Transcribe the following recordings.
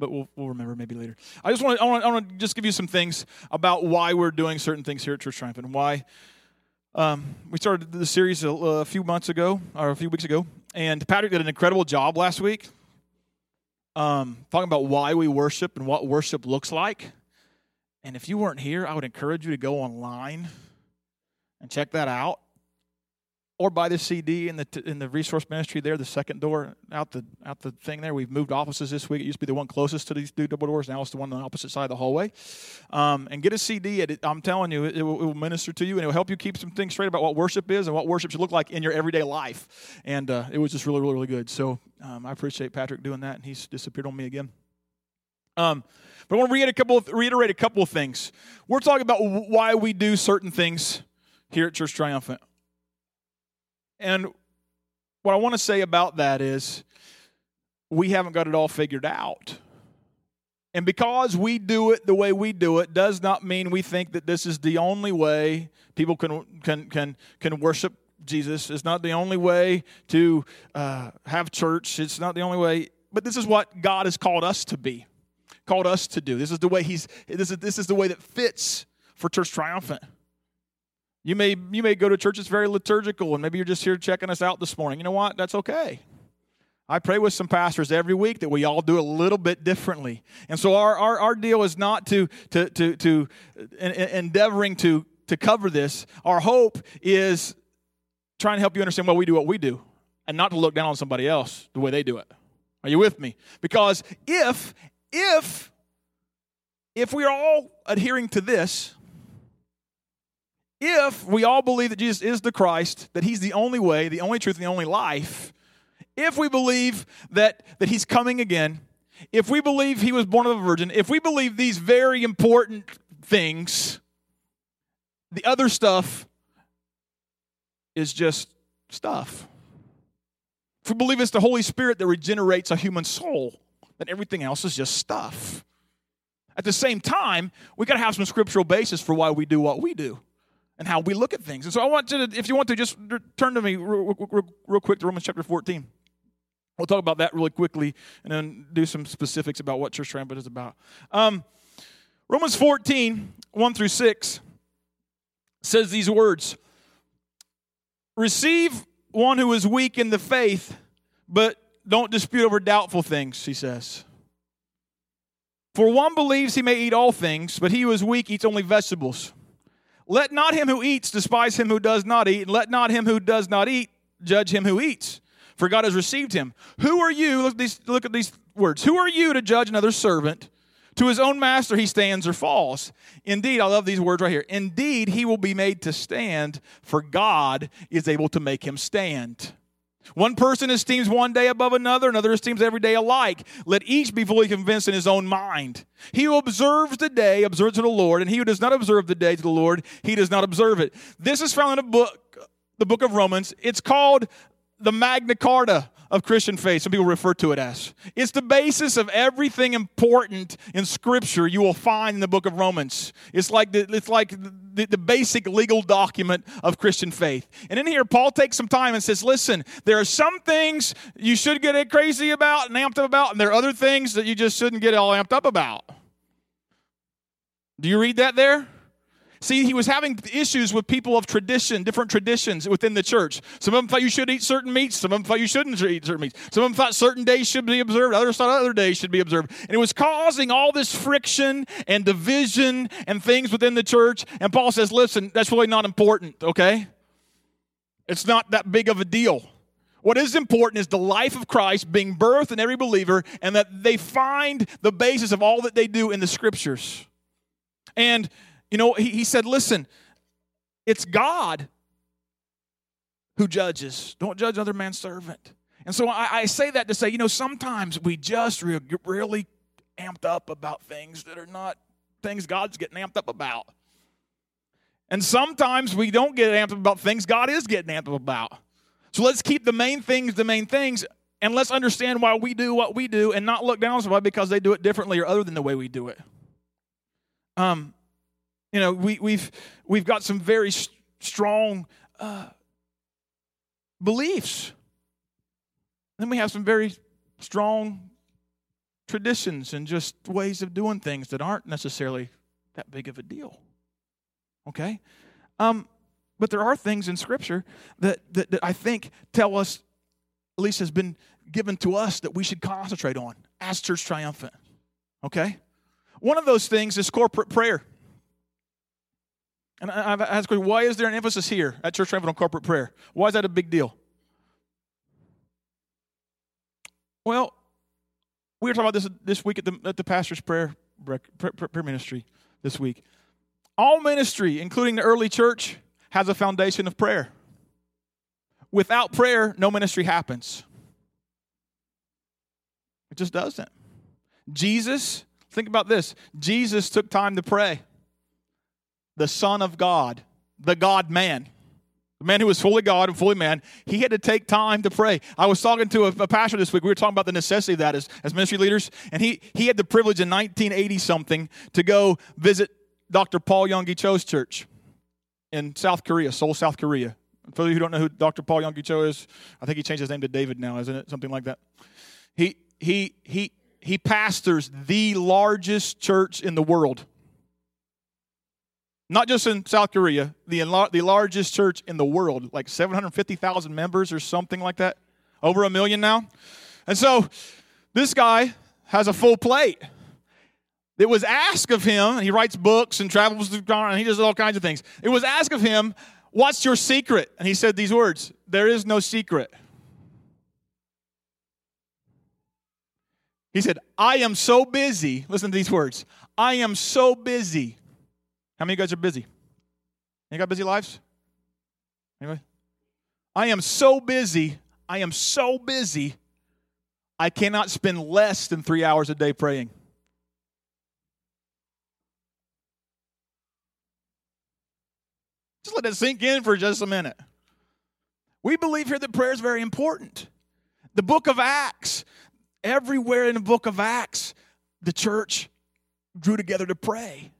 but we'll, we'll remember maybe later. I just want to I want, to just give you some things about why we're doing certain things here at Church Triumph and why um, we started the series a, a, few months ago or a few weeks ago, and Patrick did an incredible job last week um, talking about why we worship and what worship looks like. And if you weren't here, I would encourage you to go online and check that out or buy the CD in the in the resource ministry there, the second door out the out the thing there. We've moved offices this week. It used to be the one closest to these two double doors. Now it's the one on the opposite side of the hallway. Um, and get a CD. It, I'm telling you, it, it, will, it, will, minister to you and it will help you keep some things straight about what worship is and what worship should look like in your everyday life. And uh, it was just really, really, really good. So um, I appreciate Patrick doing that, and he's disappeared on me again. Um, but I want to reiterate a couple of, reiterate a couple of things. We're talking about why we do certain things here at Church Triumphant. And what I want to say about that is we haven't got it all figured out. And because we do it the way we do it does not mean we think that this is the only way people can can can can worship Jesus. It's not the only way to uh, have church. It's not the only way. But this is what God has called us to be, called us to do. This is the way He's. This is this is the way that fits for Church Triumphant. You may, you may go to church that's very liturgical, and maybe you're just here checking us out this morning. You know what? That's okay. I pray with some pastors every week that we all do a little bit differently. And so our, our, our deal is not to, to, to, to in, in endeavoring to, to cover this. Our hope is trying to help you understand why we do what we do and not to look down on somebody else the way they do it. Are you with me? Because if, if, if we are all adhering to this, if we all believe that Jesus is the Christ, that he's the only way, the only truth, and the only life, if we believe that, that he's coming again, if we believe he was born of a virgin, if we believe these very important things, the other stuff is just stuff. If we believe it's the Holy Spirit that regenerates a human soul, then everything else is just stuff. At the same time, we got to have some scriptural basis for why we do what we do and how we look at things. And so I want you to, if you want to, just turn to me real, real, real quick to Romans chapter 14. We'll talk about that really quickly and then do some specifics about what church triumphant is about. Um, Romans 14, 1 through 6 says these words Receive one who is weak in the faith, but don't dispute over doubtful things, he says. For one believes he may eat all things, but he who is weak eats only vegetables. Let not him who eats despise him who does not eat, and let not him who does not eat judge him who eats, for God has received him. Who are you? Look at these, look at these words. Who are you to judge another servant? To his own master he stands or falls. Indeed, I love these words right here. Indeed, he will be made to stand, for God is able to make him stand. One person esteems one day above another, another esteems every day alike. Let each be fully convinced in his own mind. He who observes the day observes to the Lord, and he who does not observe the day to the Lord, he does not observe it. This is found in a book, the book of Romans. It's called the Magna Carta of Christian faith. Some people refer to it as. It's the basis of everything important in Scripture you will find in the book of Romans. It's like the, it's like the, the basic legal document of Christian faith. And in here, Paul takes some time and says, listen, there are some things you should get crazy about and amped up about, and there are other things that you just shouldn't get all amped up about. Do you read that there? See, he was having issues with people of tradition, different traditions within the church. Some of them thought you should eat certain meats. Some of them thought you shouldn't eat certain meats. Some of them thought certain days should be observed. Others thought other days should be observed. And it was causing all this friction and division and things within the church. And Paul says, listen, that's really not important, okay? It's not that big of a deal. What is important is the life of Christ being birthed in every believer and that they find the basis of all that they do in the scriptures. And you know, he, he said, listen, it's God who judges. Don't judge another man's servant. And so I, I say that to say, you know, sometimes we just re- really amped up about things that are not things God's getting amped up about. And sometimes we don't get amped up about things God is getting amped up about. So let's keep the main things the main things and let's understand why we do what we do and not look down on somebody because they do it differently or other than the way we do it. Um, you know, we, we've, we've got some very strong uh, beliefs. Then we have some very strong traditions and just ways of doing things that aren't necessarily that big of a deal. Okay? Um, but there are things in Scripture that, that, that I think tell us, at least has been given to us, that we should concentrate on as Church Triumphant. Okay? One of those things is corporate prayer. And I've asked, why is there an emphasis here at Church Triumphant on corporate prayer? Why is that a big deal? Well, we were talking about this this week at the, at the pastor's prayer, prayer, prayer ministry this week. All ministry, including the early church, has a foundation of prayer. Without prayer, no ministry happens. It just doesn't. Jesus, think about this Jesus took time to pray. The Son of God, the God man, the man who was fully God and fully man, he had to take time to pray. I was talking to a, a, pastor this week. We were talking about the necessity of that as, as ministry leaders. And he, he had the privilege in 1980 something to go visit Dr. Paul Yonggi Cho's church in South Korea, Seoul, South Korea. For those who don't know who Dr. Paul Yonggi Cho is, I think he changed his name to David now, isn't it? Something like that. He, he, he, he pastors the largest church in the world. Not just in South Korea, the, the largest church in the world, like 750,000 members or something like that. Over a million now. And so this guy has a full plate. It was asked of him, and he writes books and travels through and he does all kinds of things. It was asked of him, What's your secret? And he said these words There is no secret. He said, I am so busy. Listen to these words. I am so busy. How many of you guys are busy? You got busy lives? Anyway? I am so busy. I am so busy. I cannot spend less than three hours a day praying. Just let it sink in for just a minute. We believe here that prayer is very important. The book of Acts, everywhere in the book of Acts, the church drew together to pray.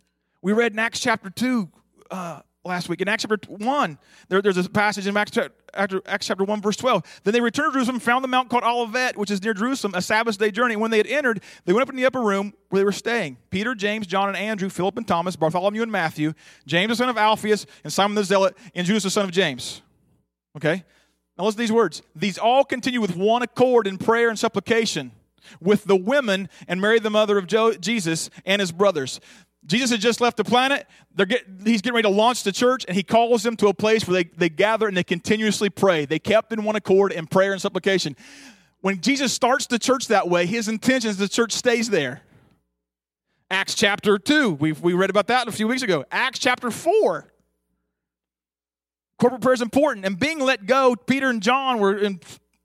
We read in Acts chapter 2 uh, last week. In Acts chapter 1, there, there's a passage in Acts, Acts chapter 1, verse 12. Then they returned to Jerusalem, found the Mount called Olivet, which is near Jerusalem, a Sabbath day journey. When they had entered, they went up in the upper room where they were staying. Peter, James, John, and Andrew, Philip and Thomas, Bartholomew and Matthew, James the son of Alphaeus, and Simon the Zealot, and Judas the son of James. Okay? Now listen to these words. These all continue with one accord in prayer and supplication with the women and Mary, the mother of Jesus, and his brothers. Jesus had just left the planet. Get, he's getting ready to launch the church, and he calls them to a place where they, they gather and they continuously pray. They kept in one accord in prayer and supplication. When Jesus starts the church that way, his intention is the church stays there. Acts chapter 2, we we read about that a few weeks ago. Acts chapter 4. Corporate prayer is important. And being let go, Peter and John were in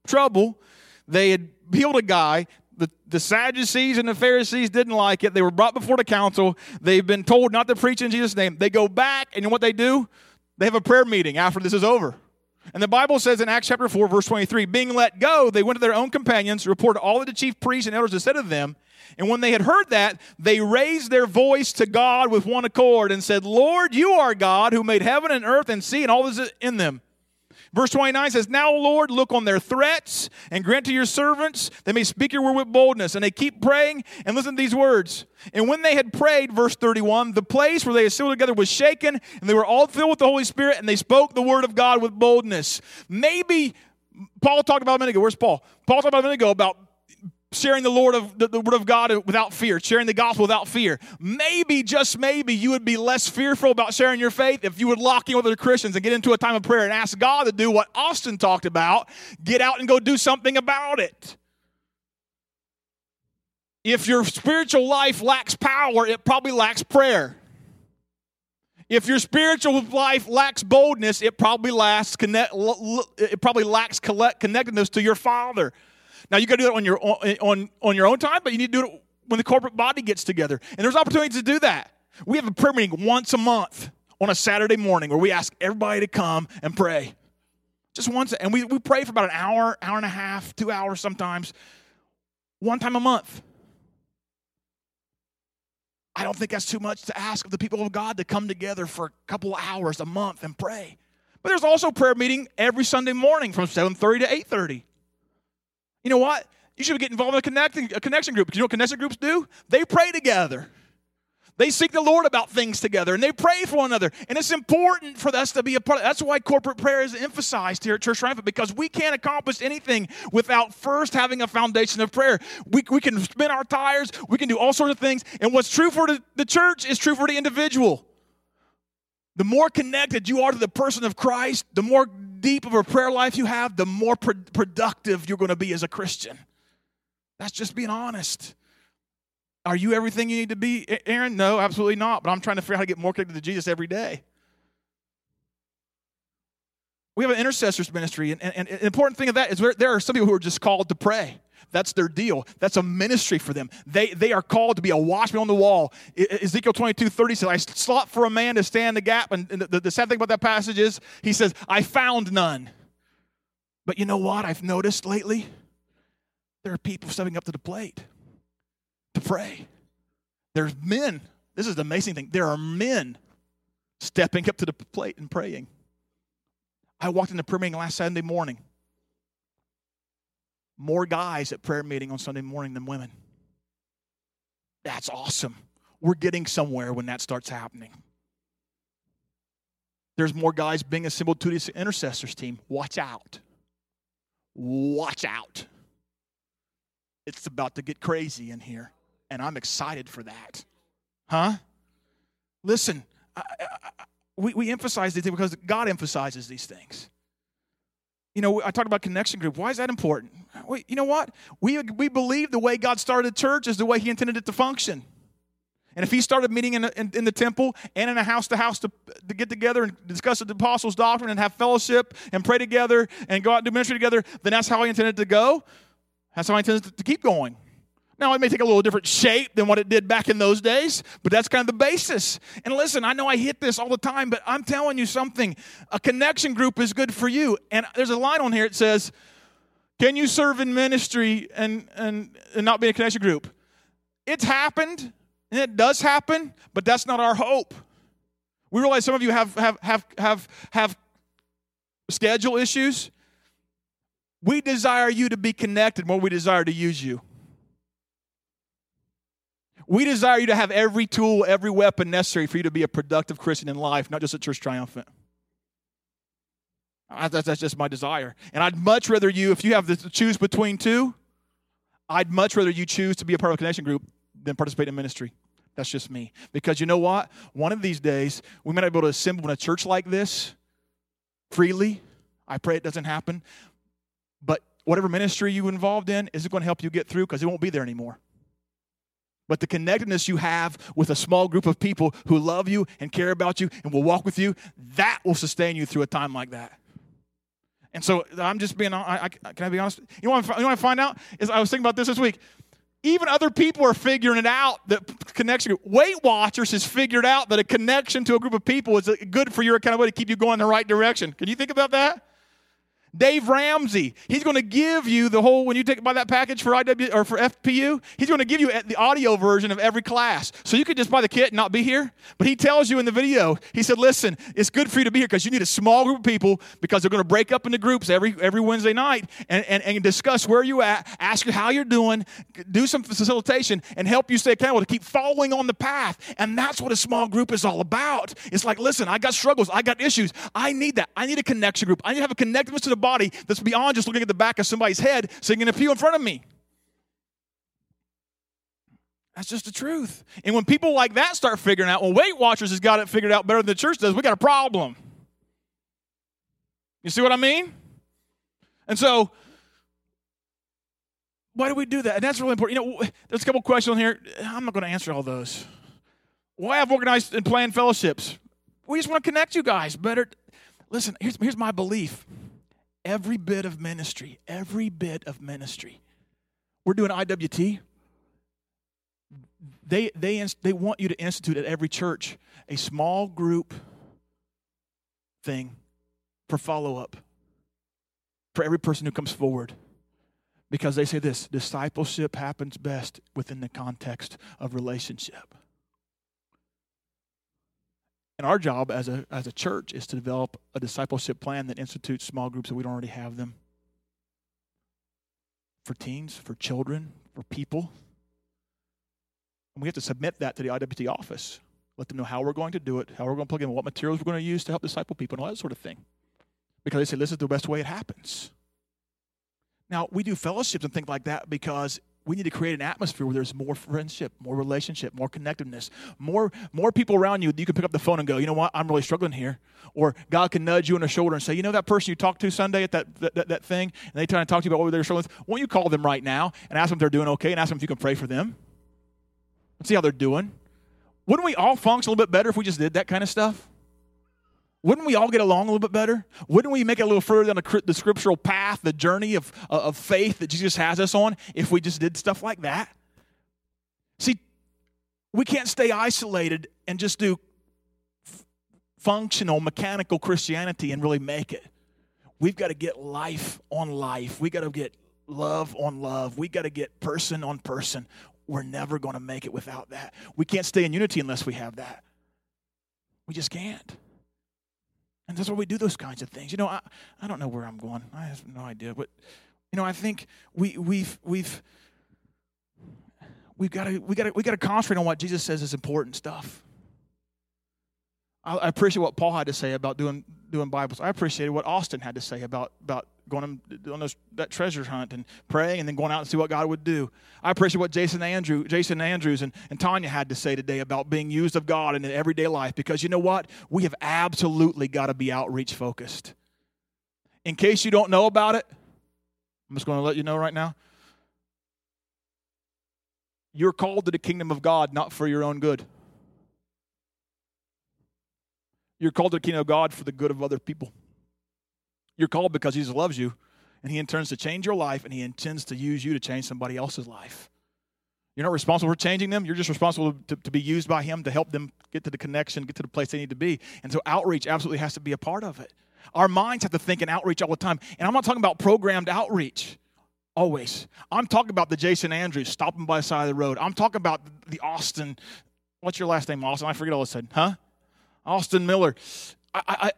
trouble. They had healed a guy the, the Sadducees and the Pharisees didn't like it. They were brought before the council. They've been told not to preach in Jesus' name. They go back, and what they do? They have a prayer meeting after this is over. And the Bible says in Acts chapter 4, verse 23, being let go, they went to their own companions, reported all that the chief priests and elders had said to them. And when they had heard that, they raised their voice to God with one accord and said, Lord, you are God who made heaven and earth and sea and all that is in them Verse 29 says, Now, Lord, look on their threats and grant to your servants they may speak your word with boldness. And they keep praying and listen to these words. And when they had prayed, verse 31, the place where they assembled together was shaken, and they were all filled with the Holy Spirit, and they spoke the word of God with boldness. Maybe Paul talked about a minute ago. Where's Paul? Paul talked about a minute ago about sharing the Lord of the, the, word of God without fear, sharing the gospel without fear. Maybe, just maybe, you would be less fearful about sharing your faith if you would lock in with other Christians and get into a time of prayer and ask God to do what Austin talked about. Get out and go do something about it. If your spiritual life lacks power, it probably lacks prayer. If your spiritual life lacks boldness, it probably lacks connect, it probably lacks connectedness to your Father. Now you got to do it on your eh, on on your own time, but you need to do it when the corporate body gets together. And there's opportunities to do that. We have a prayer meeting once a month on a Saturday morning where we ask everybody to come and pray. Just once, and we, we pray for about an hour, hour and a half, two hours sometimes, one time a month. I don't think that's too much to ask of the people of God to come together for a couple hours a month and pray. But there's also prayer meeting every Sunday morning from 7:30 to 8:30. You know what? You should get involved in a, connecting, a connection group. Because you know what connection groups do? They pray together. They seek the Lord about things together and they pray for one another. And it's important for us to be a part of That's why corporate prayer is emphasized here at Church Triumphant because we can't accomplish anything without first having a foundation of prayer. We, we can spin our tires, we can do all sorts of things. And what's true for the, the church is true for the individual. The more connected you are to the person of Christ, the more deep of a prayer life you have, the more pro- productive you're going to be as a Christian. That's just being honest. Are you everything you need to be, Aaron? No, absolutely not. But I'm trying to figure out how to get more connected to Jesus every day. We have an intercessors ministry, and, and, and an important thing of that is there are some people who are just called to pray. That's their deal. That's a ministry for them. They, they are called to be a watchman on the wall. Ezekiel 22 30 says, I sought for a man to stand the gap. And the, the sad thing about that passage is, he says, I found none. But you know what I've noticed lately? There are people stepping up to the plate to pray. There's men. This is the amazing thing. There are men stepping up to the plate and praying. I walked into prayer meeting last Sunday morning more guys at prayer meeting on Sunday morning than women. That's awesome. We're getting somewhere when that starts happening. There's more guys being assembled to this intercessors team. Watch out. Watch out. It's about to get crazy in here, and I'm excited for that. Huh? Listen, I, I, we, we emphasize these things because God emphasizes these things you know, I talked about connection group. Why is that important? Well, you know what? We, we believe the way God started the church is the way He intended it to function. And if He started meeting in, in, in the temple and in a house to house to, to get together and discuss the apostles' doctrine and have fellowship and pray together and go out and do ministry together, then that's how He intended to go. That's how He intended to keep going. Now, it may take a little different shape than what it did back in those days, but that's kind of the basis. And listen, I know I hit this all the time, but I'm telling you something. A connection group is good for you. And there's a line on here it says, Can you serve in ministry and, and, and not be in a connection group? It's happened, and it does happen, but that's not our hope. We realize some of you have, have, have, have, have schedule issues. We desire you to be connected more we desire to use you. We desire you to have every tool, every weapon necessary for you to be a productive Christian in life, not just a church triumphant. That's just my desire. And I'd much rather you, if you have to choose between two, I'd much rather you choose to be a part of a connection group than participate in ministry. That's just me. Because you know what? One of these days, we might not be able to assemble in a church like this freely. I pray it doesn't happen. But whatever ministry you're involved in, is it going to help you get through? Because it won't be there anymore. But the connectedness you have with a small group of people who love you and care about you and will walk with you, that will sustain you through a time like that. And so I'm just being, I, I, can I be honest? You know, what, you know what I find out? Is I was thinking about this this week. Even other people are figuring it out that connection. Weight Watchers has figured out that a connection to a group of people is good for your accountability to keep you going in the right direction. Can you think about that? Dave Ramsey, he's going to give you the whole, when you take buy that package for IW or for FPU, he's going to give you the audio version of every class. So you could just buy the kit and not be here. But he tells you in the video, he said, listen, it's good for you to be here because you need a small group of people because they're going to break up into groups every, every Wednesday night and, and, and discuss where you at, ask you how you're doing, do some facilitation, and help you stay accountable to keep following on the path. And that's what a small group is all about. It's like, listen, I got struggles, I got issues. I need that. I need a connection group. I need to have a connectedness to the body that's beyond just looking at the back of somebody's head sitting in a pew in front of me. That's just the truth. And when people like that start figuring out, well, Weight Watchers has got it figured out better than the church does, we got a problem. You see what I mean? And so, why do we do that? And that's really important. You know, there's a couple questions here. I'm not going to answer all those. Why have organized and planned fellowships? We just want to connect you guys better. Listen, here's, here's my belief every bit of ministry, every bit of ministry. We're doing IWT. They, they, they want you to institute at every church a small group thing for follow up for every person who comes forward. Because they say this discipleship happens best within the context of relationship. And our job as a, as a church is to develop a discipleship plan that institutes small groups that we don't already have them. for teens, for children, for people. And we have to submit that to the IWT office. Let them know how we're going to do it, how we're going to plug in, what materials we're going to use to help disciple people, and all that sort of thing. Because they say this is the best way it happens. Now, we do fellowships and things like that because we need to create an atmosphere where there's more friendship, more relationship, more connectiveness, more more people around you. You can pick up the phone and go, you know what, I'm really struggling here. Or God can nudge you on the shoulder and say, you know that person you talked to Sunday at that that, that thing, and they try to talk to you about what they're struggling with. Won't you call them right now and ask them if they're doing okay, and ask them if you can pray for them? Let's see how they're doing. Wouldn't we all function a little bit better if we just did that kind of stuff? Wouldn't we all get along a little bit better? Wouldn't we make it a little further down the, the scriptural path, the journey of, uh, of faith that Jesus has us on, if we just did stuff like that? See, we can't stay isolated and just do f- functional, mechanical Christianity and really make it. We've got to get life on life. We've got to get love on love. We've got to get person on person. We're never going to make it without that. We can't stay in unity unless we have that. We just can't. And that's why we do those kinds of things. You know, I, I don't know where I'm going. I have no idea. But, you know, I think we, we've, we've, we've got to, we got to, we got to concentrate on what Jesus says is important stuff. I, I appreciate what Paul had to say about doing, doing Bibles. I appreciated what Austin had to say about, about going on those, that treasure hunt and praying and then going out and see what God would do. I appreciate what Jason Andrew, Jason Andrews and, and Tanya had to say today about being used of God in everyday life because you know what? We have absolutely got to be outreach focused. In case you don't know about it, I'm just going to let you know right now. You're called to the kingdom of God not for your own good. You're called to the kingdom of God for the good of other people. You're called because Jesus loves you, and He intends to change your life, and He intends to use you to change somebody else's life. You're not responsible for changing them. You're just responsible to, to be used by Him to help them get to the connection, get to the place they need to be. And so outreach absolutely has to be a part of it. Our minds have to think in outreach all the time. And I'm not talking about programmed outreach always. I'm talking about the Jason Andrews stopping by the side of the road. I'm talking about the Austin. What's your last name, Austin? I forget all of a sudden. Huh? Austin Miller. I, I,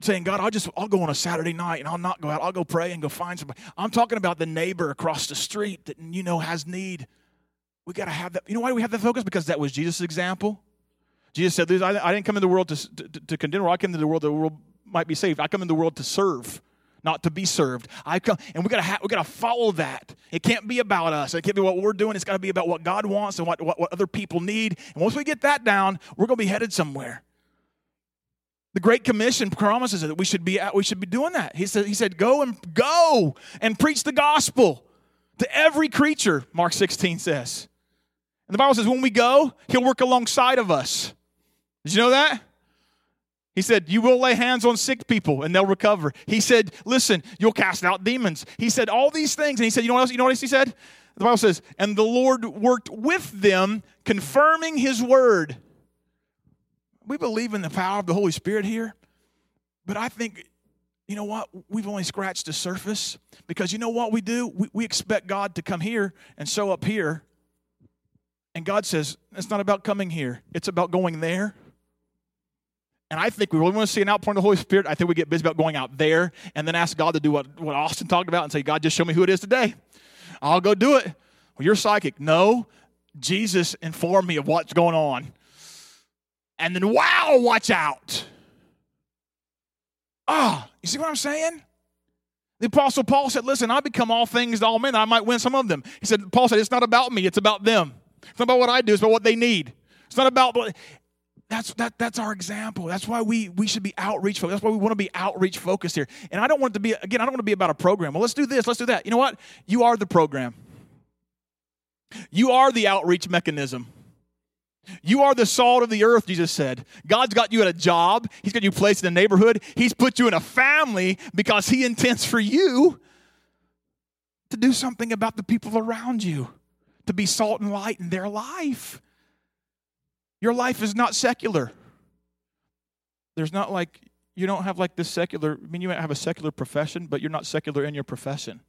saying, God, I'll just I'll go on a Saturday night and I'll not go out. I'll go pray and go find somebody. I'm talking about the neighbor across the street that you know has need. We got to have that. You know why we have that focus? Because that was Jesus' example. Jesus said, I, didn't come into the world to, to, to condemn, or I came into the world that the world might be saved. I come into the world to serve, not to be served. I come, and we got to ha- we got to follow that. It can't be about us. It can't be what we're doing. It's got to be about what God wants and what, what, what other people need. And once we get that down, we're going to be headed somewhere. The Great Commission promises that we should be we should be doing that. He said, he said, go and go and preach the gospel to every creature, Mark 16 says. And the Bible says, when we go, he'll work alongside of us. Did you know that? He said, You will lay hands on sick people and they'll recover. He said, Listen, you'll cast out demons. He said all these things. And he said, You know what else? You know what else he said? The Bible says, And the Lord worked with them, confirming his word we believe in the power of the Holy Spirit here, but I think, you know what? We've only scratched the surface because you know what we do? We, we expect God to come here and show up here. And God says, it's not about coming here, it's about going there. And I think we really want to see an outpouring of the Holy Spirit. I think we get busy about going out there and then ask God to do what, what Austin talked about and say, God, just show me who it is today. I'll go do it. Well, you're psychic. No, Jesus informed me of what's going on and then wow, watch out. Ah, oh, you see what I'm saying? The Apostle Paul said, Listen, I become all things to all men, I might win some of them. He said, Paul said, It's not about me, it's about them. It's not about what I do, it's about what they need. It's not about that's that that's our example. That's why we we should be outreach focused. That's why we want to be outreach focused here. And I don't want it to be again, I don't want to be about a program. Well, let's do this, let's do that. You know what? You are the program. You are the outreach mechanism. You are the salt of the earth, Jesus said. God's got you at a job, He's got you placed in a neighborhood, He's put you in a family because He intends for you to do something about the people around you, to be salt and light in their life. Your life is not secular. There's not like, you don't have like this secular, I mean, you might have a secular profession, but you're not secular in your profession.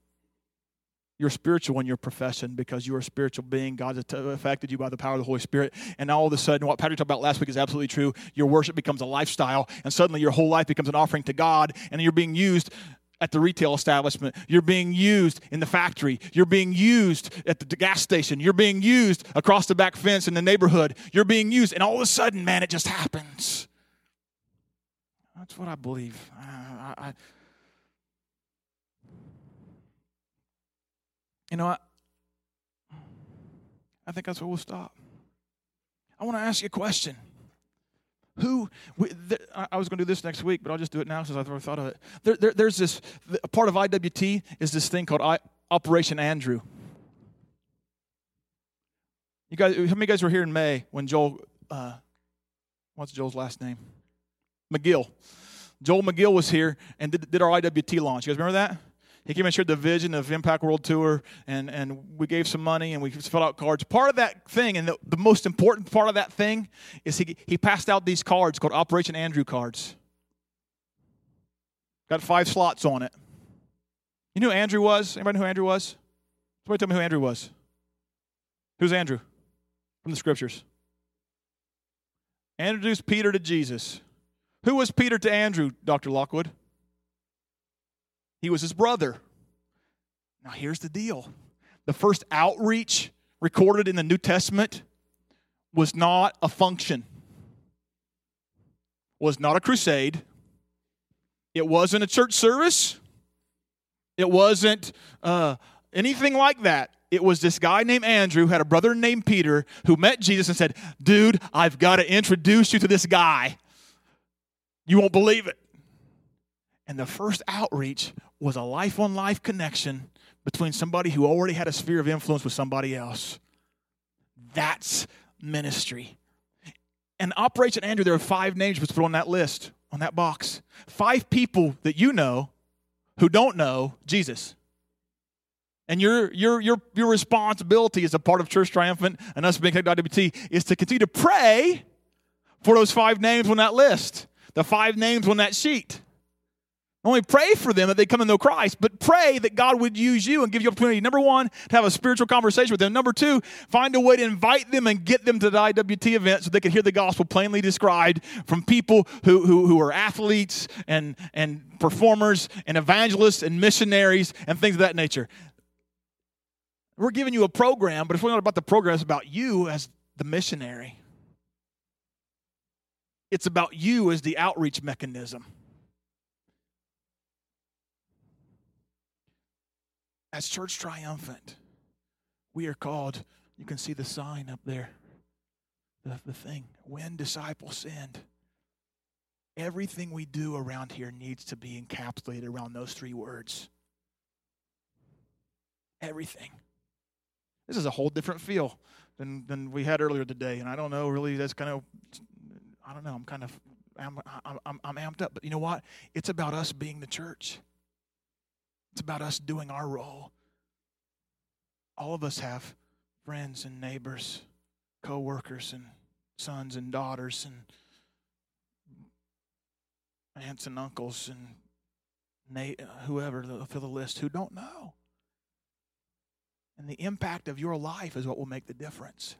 You're spiritual in your profession because you're a spiritual being. God has affected you by the power of the Holy Spirit. And all of a sudden, what Patrick talked about last week is absolutely true. Your worship becomes a lifestyle, and suddenly your whole life becomes an offering to God, and you're being used at the retail establishment. You're being used in the factory. You're being used at the gas station. You're being used across the back fence in the neighborhood. You're being used, and all of a sudden, man, it just happens. That's what I believe. I, I, you know, I, I think that's where we'll stop. I want to ask you a question. Who, we, I was going to do this next week, but I'll just do it now since I've never thought of it. There, there, there's this, a part of IWT is this thing called I, Operation Andrew. You guys, how many guys were here in May when Joel, uh, what's Joel's last name? McGill. Joel McGill was here and did, did our IWT launch. You guys remember that? He came and shared the vision of Impact World Tour, and, and we gave some money and we filled out cards. Part of that thing, and the, the most important part of that thing, is he, he passed out these cards called Operation Andrew cards. Got five slots on it. You knew who Andrew was? Anybody know who Andrew was? Somebody tell me who Andrew was. Who's Andrew from the scriptures? Introduced Peter to Jesus. Who was Peter to Andrew, Dr. Lockwood? He was his brother. Now, here's the deal the first outreach recorded in the New Testament was not a function, was not a crusade, it wasn't a church service, it wasn't uh, anything like that. It was this guy named Andrew, had a brother named Peter, who met Jesus and said, Dude, I've got to introduce you to this guy. You won't believe it. And the first outreach was a life on life connection between somebody who already had a sphere of influence with somebody else. That's ministry. And Operation Andrew, there are five names put on that list, on that box. Five people that you know who don't know Jesus. And your, your, your, your responsibility as a part of Church Triumphant and us being connected to IWT is to continue to pray for those five names on that list, the five names on that sheet. Only pray for them that they come to know Christ, but pray that God would use you and give you opportunity. Number one, to have a spiritual conversation with them. Number two, find a way to invite them and get them to the IWT event so they can hear the gospel plainly described from people who, who, who are athletes and, and performers and evangelists and missionaries and things of that nature. We're giving you a program, but it's not about the program, it's about you as the missionary. It's about you as the outreach mechanism. As Church Triumphant, we are called, you can see the sign up there, the, the thing, when disciples send. Everything we do around here needs to be encapsulated around those three words. Everything. This is a whole different feel than, than we had earlier today. And I don't know, really, that's kind of, I don't know, I'm kind of, I'm, I'm, I'm amped up. But you know what? It's about us being the church. It's about us doing our role. All of us have friends and neighbors, co-workers and sons and daughters and aunts and uncles and whoever fill the list who don't know. And the impact of your life is what will make the difference.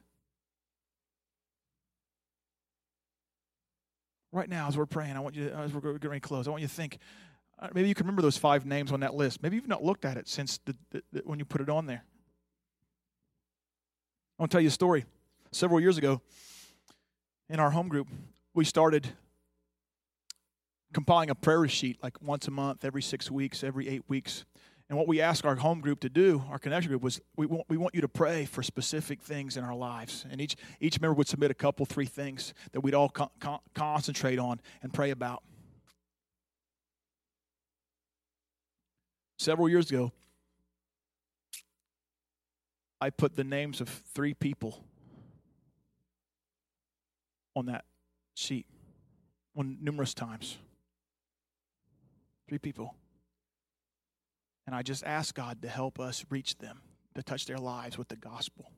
Right now, as we're praying, I want you, to, as we're getting ready to close, I want you to think Uh, maybe you can remember those five names on that list. Maybe you've not looked at it since the, the, the, when you put it on there. I want to tell you a story. Several years ago, in our home group, we started compiling a prayer sheet like once a month, every six weeks, every eight weeks. And what we asked our home group to do, our connection group, was we want, we want you to pray for specific things in our lives. And each, each member would submit a couple, three things that we'd all con- con- concentrate on and pray about. Several years ago, I put the names of three people on that sheet on numerous times. Three people. And I just asked God to help us reach them, to touch their lives with the gospel.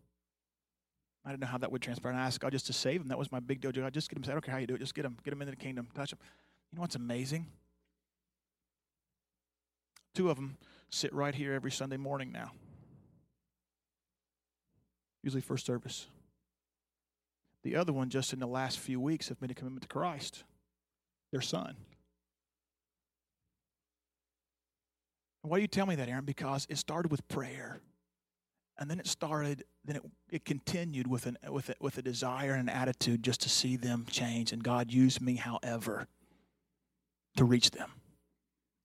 I didn't know how that would transpire. And I asked God just to save them. That was my big deal. God, just get them. I don't care how you do it. Just get them. Get them into the kingdom. Touch them. You know what's amazing? Two of them sit right here every Sunday morning now. Usually first service. The other one, just in the last few weeks, have made a commitment to Christ, their son. Why do you tell me that, Aaron? Because it started with prayer. And then it started, then it, it continued with, an, with, a, with a desire and an attitude just to see them change. And God used me, however, to reach them.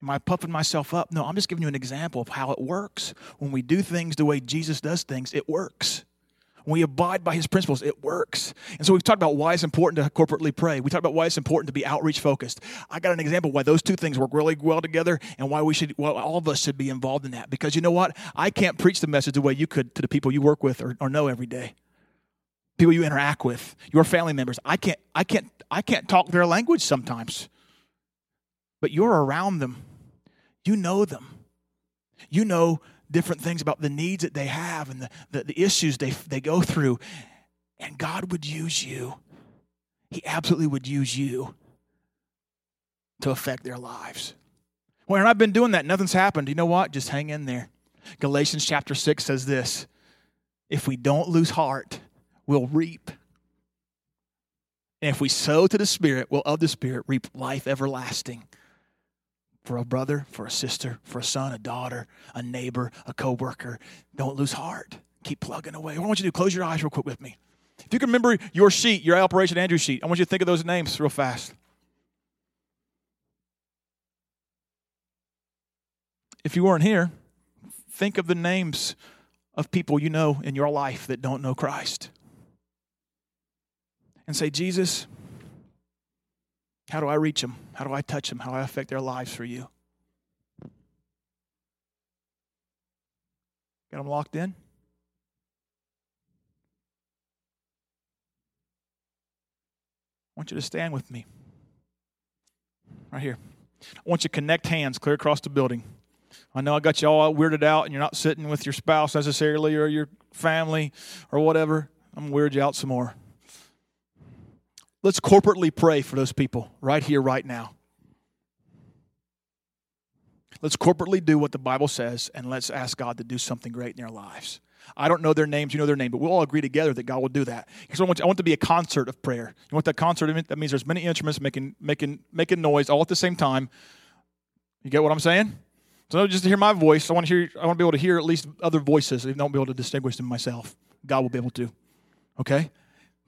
Am I puffing myself up? No, I'm just giving you an example of how it works. When we do things the way Jesus does things, it works. When we abide by his principles, it works. And so we've talked about why it's important to corporately pray. We talked about why it's important to be outreach focused. I got an example why those two things work really well together and why we should, well, all of us should be involved in that. Because you know what? I can't preach the message the way you could to the people you work with or, or know every day. People you interact with, your family members. I can't, I can't, I can't talk their language sometimes. But you're around them you know them. You know different things about the needs that they have and the, the, the issues they, they go through. And God would use you. He absolutely would use you to affect their lives. Well, and I've been doing that. Nothing's happened. You know what? Just hang in there. Galatians chapter 6 says this If we don't lose heart, we'll reap. And if we sow to the Spirit, we'll of the Spirit reap life everlasting for a brother, for a sister, for a son, a daughter, a neighbor, a coworker. Don't lose heart. Keep plugging away. What I want you to do, close your eyes real quick with me. If you can remember your sheet, your Operation Andrew sheet, I want you to think of those names real fast. If you weren't here, think of the names of people you know in your life that don't know Christ. And say, Jesus, how do I reach them? How do I touch them? How do I affect their lives for you? Got them locked in? I want you to stand with me. Right here. I want you to connect hands clear across the building. I know I got you all weirded out and you're not sitting with your spouse necessarily or your family or whatever. I'm weird you out some more. Let's corporately pray for those people right here, right now. Let's corporately do what the Bible says and let's ask God to do something great in their lives. I don't know their names, you know their name, but we'll all agree together that God will do that. Because I want, I want to be a concert of prayer. You want that concert? That means there's many instruments making, making, making noise all at the same time. You get what I'm saying? So just to hear my voice, I want to hear. I want to be able to hear at least other voices. I don't be able to distinguish them myself. God will be able to. Okay.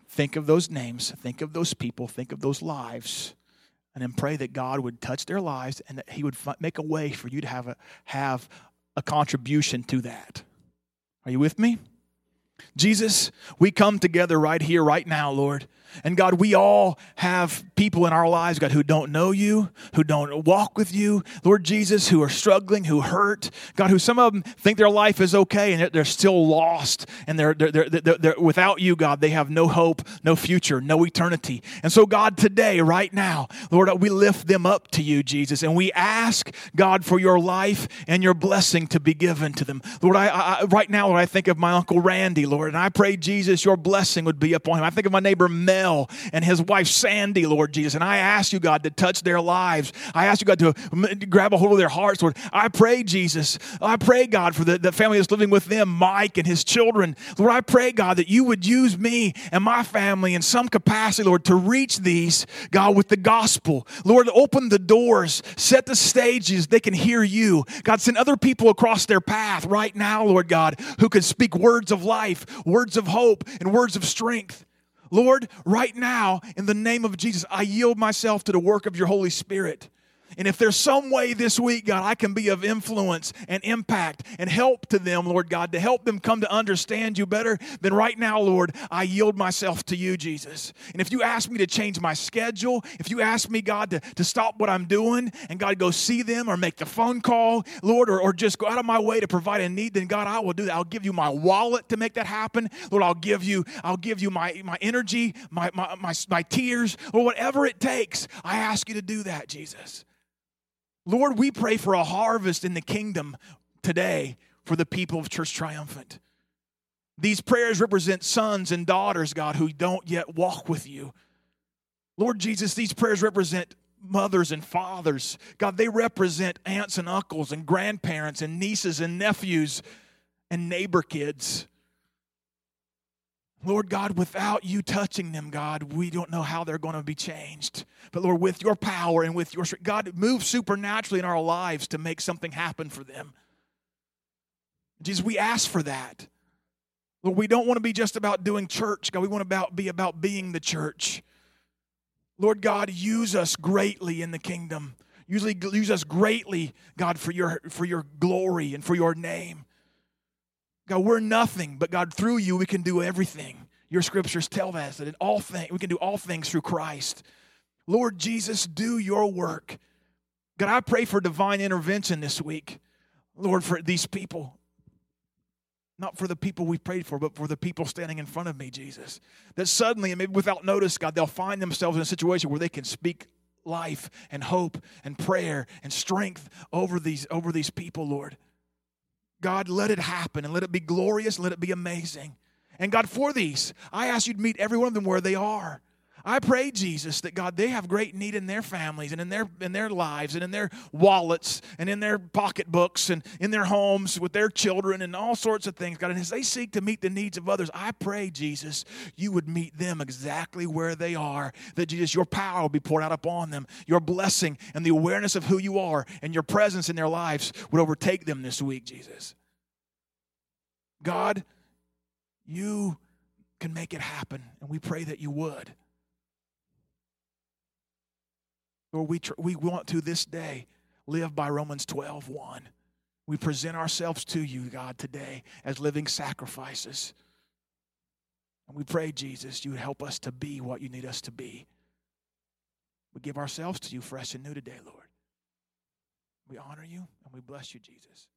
Think of those names, think of those people, think of those lives, and then pray that God would touch their lives and that He would make a way for you to have a, have a contribution to that. Are you with me? Jesus, we come together right here, right now, Lord. And God, we all have people in our lives, God, who don't know you, who don't walk with you. Lord Jesus, who are struggling, who hurt. God, who some of them think their life is okay and they're still lost. And they're, they're, they're, they're, they're without you, God, they have no hope, no future, no eternity. And so, God, today, right now, Lord, we lift them up to you, Jesus. And we ask, God, for your life and your blessing to be given to them. Lord, I, I right now, Lord, I think of my Uncle Randy, Lord, and I pray, Jesus, your blessing would be upon him. I think of my neighbor Mel and his wife Sandy, Lord Jesus. And I ask you, God, to touch their lives. I ask you, God, to grab a hold of their hearts, Lord. I pray, Jesus. I pray, God, for the, the family that's living with them, Mike and his children. Lord, I pray, God, that you would use me and my family in some capacity, Lord, to reach these, God, with the gospel. Lord, open the doors, set the stages, they can hear you. God, send other people across their path right now, Lord God, who can speak words of life, words of hope, and words of strength. Lord, right now, in the name of Jesus, I yield myself to the work of your Holy Spirit. And if there's some way this week, God, I can be of influence and impact and help to them, Lord God, to help them come to understand you better, then right now, Lord, I yield myself to you, Jesus. And if you ask me to change my schedule, if you ask me, God, to, to stop what I'm doing and God, go see them or make the phone call, Lord, or, or just go out of my way to provide a need, then God, I will do that. I'll give you my wallet to make that happen. Lord, I'll give you, I'll give you my, my energy, my, my, my, my tears, or whatever it takes. I ask you to do that, Jesus. Lord, we pray for a harvest in the kingdom today for the people of Church Triumphant. These prayers represent sons and daughters, God, who don't yet walk with you. Lord Jesus, these prayers represent mothers and fathers. God, they represent aunts and uncles and grandparents and nieces and nephews and neighbor kids. Lord God, without you touching them, God, we don't know how they're going to be changed. But Lord, with your power and with your strength, God, move supernaturally in our lives to make something happen for them. Jesus, we ask for that. Lord, we don't want to be just about doing church, God. We want to be about being the church. Lord God, use us greatly in the kingdom. Usually use us greatly, God, for your for your glory and for your name. God, we're nothing, but God, through you, we can do everything. Your scriptures tell us that in all things we can do all things through Christ. Lord Jesus, do your work. God, I pray for divine intervention this week. Lord, for these people. Not for the people we prayed for, but for the people standing in front of me, Jesus. That suddenly, and maybe without notice, God, they'll find themselves in a situation where they can speak life and hope and prayer and strength over these, over these people, Lord. God, let it happen and let it be glorious, let it be amazing. And God, for these, I ask you to meet every one of them where they are. I pray, Jesus, that God, they have great need in their families and in their in their lives and in their wallets and in their pocketbooks and in their homes with their children and all sorts of things, God. And as they seek to meet the needs of others, I pray, Jesus, you would meet them exactly where they are. That Jesus, your power will be poured out upon them. Your blessing and the awareness of who you are and your presence in their lives would overtake them this week, Jesus. God, you can make it happen, and we pray that you would. Lord, we, tr- we want to this day live by Romans 12 1. We present ourselves to you, God, today as living sacrifices. And we pray, Jesus, you would help us to be what you need us to be. We give ourselves to you fresh and new today, Lord. We honor you and we bless you, Jesus.